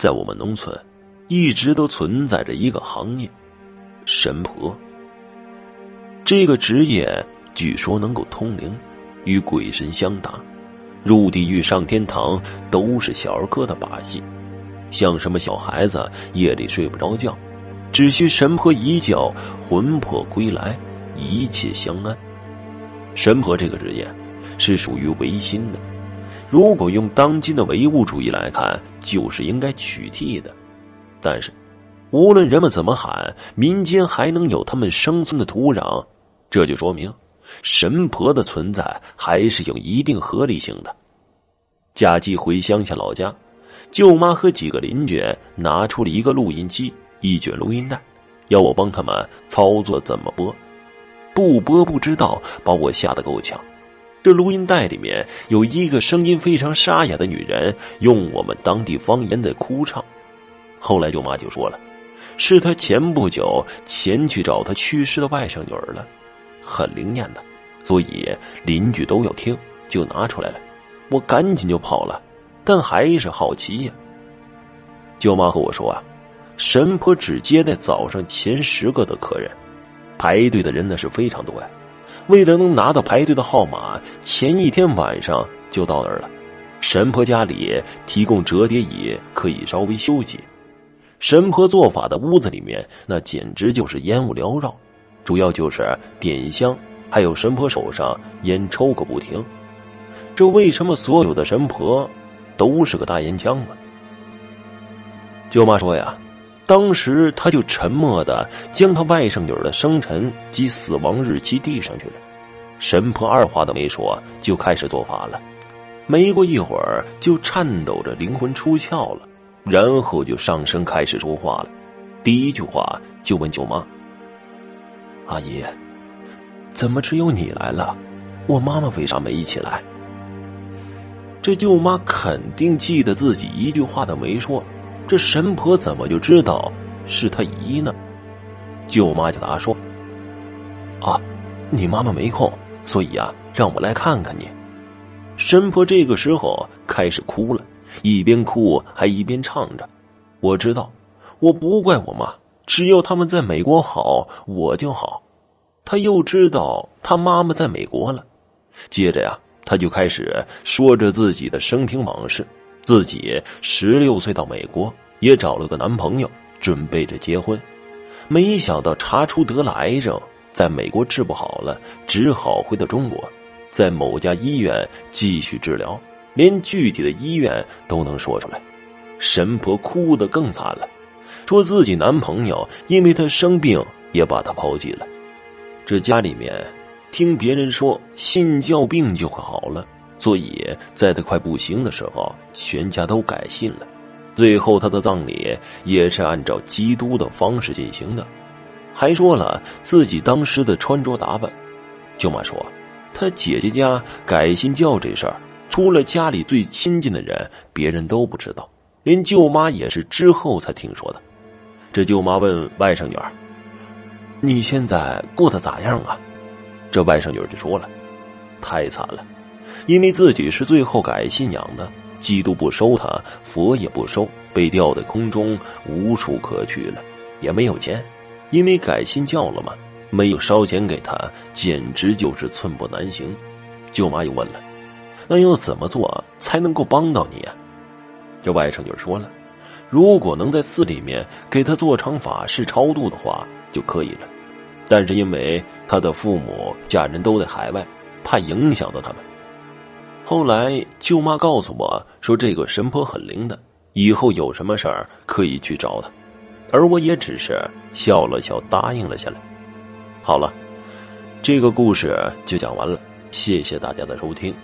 在我们农村，一直都存在着一个行业——神婆。这个职业据说能够通灵，与鬼神相达，入地狱上天堂都是小儿科的把戏。像什么小孩子夜里睡不着觉，只需神婆一叫，魂魄归来，一切相安。神婆这个职业是属于唯心的。如果用当今的唯物主义来看，就是应该取缔的。但是，无论人们怎么喊，民间还能有他们生存的土壤，这就说明神婆的存在还是有一定合理性的。假期回乡下老家，舅妈和几个邻居拿出了一个录音机、一卷录音带，要我帮他们操作怎么播。不播不知道，把我吓得够呛。这录音带里面有一个声音非常沙哑的女人，用我们当地方言在哭唱。后来舅妈就说了，是她前不久前去找她去世的外甥女儿了，很灵验的，所以邻居都要听，就拿出来了。我赶紧就跑了，但还是好奇呀。舅妈和我说啊，神婆只接待早上前十个的客人，排队的人那是非常多呀。为了能拿到排队的号码，前一天晚上就到那儿了。神婆家里提供折叠椅，可以稍微休息。神婆做法的屋子里面，那简直就是烟雾缭绕，主要就是点香，还有神婆手上烟抽个不停。这为什么所有的神婆都是个大烟枪呢？舅妈说呀。当时他就沉默的将他外甥女的生辰及死亡日期递上去了，神婆二话都没说就开始做法了，没过一会儿就颤抖着灵魂出窍了，然后就上身开始说话了，第一句话就问舅妈：“阿姨，怎么只有你来了？我妈妈为啥没一起来？”这舅妈肯定记得自己一句话都没说。这神婆怎么就知道是他姨呢？舅妈就答说：“啊，你妈妈没空，所以啊，让我来看看你。”神婆这个时候开始哭了，一边哭还一边唱着：“我知道，我不怪我妈，只要他们在美国好，我就好。”他又知道他妈妈在美国了，接着呀，他就开始说着自己的生平往事。自己十六岁到美国，也找了个男朋友，准备着结婚，没想到查出得了癌症，在美国治不好了，只好回到中国，在某家医院继续治疗，连具体的医院都能说出来。神婆哭得更惨了，说自己男朋友因为她生病也把她抛弃了。这家里面听别人说信教病就会好了。所以，在他快不行的时候，全家都改信了。最后，他的葬礼也是按照基督的方式进行的，还说了自己当时的穿着打扮。舅妈说，他姐姐家改信教这事儿，除了家里最亲近的人，别人都不知道，连舅妈也是之后才听说的。这舅妈问外甥女儿：“你现在过得咋样啊？”这外甥女儿就说了：“太惨了。”因为自己是最后改信仰的，基督不收他，佛也不收，被吊在空中，无处可去了，也没有钱，因为改信教了嘛，没有烧钱给他，简直就是寸步难行。舅妈又问了：“那要怎么做才能够帮到你啊？”这外甥女说了：“如果能在寺里面给他做场法事超度的话就可以了，但是因为他的父母家人都在海外，怕影响到他们。”后来，舅妈告诉我说：“这个神婆很灵的，以后有什么事儿可以去找她。”而我也只是笑了笑，答应了下来。好了，这个故事就讲完了，谢谢大家的收听。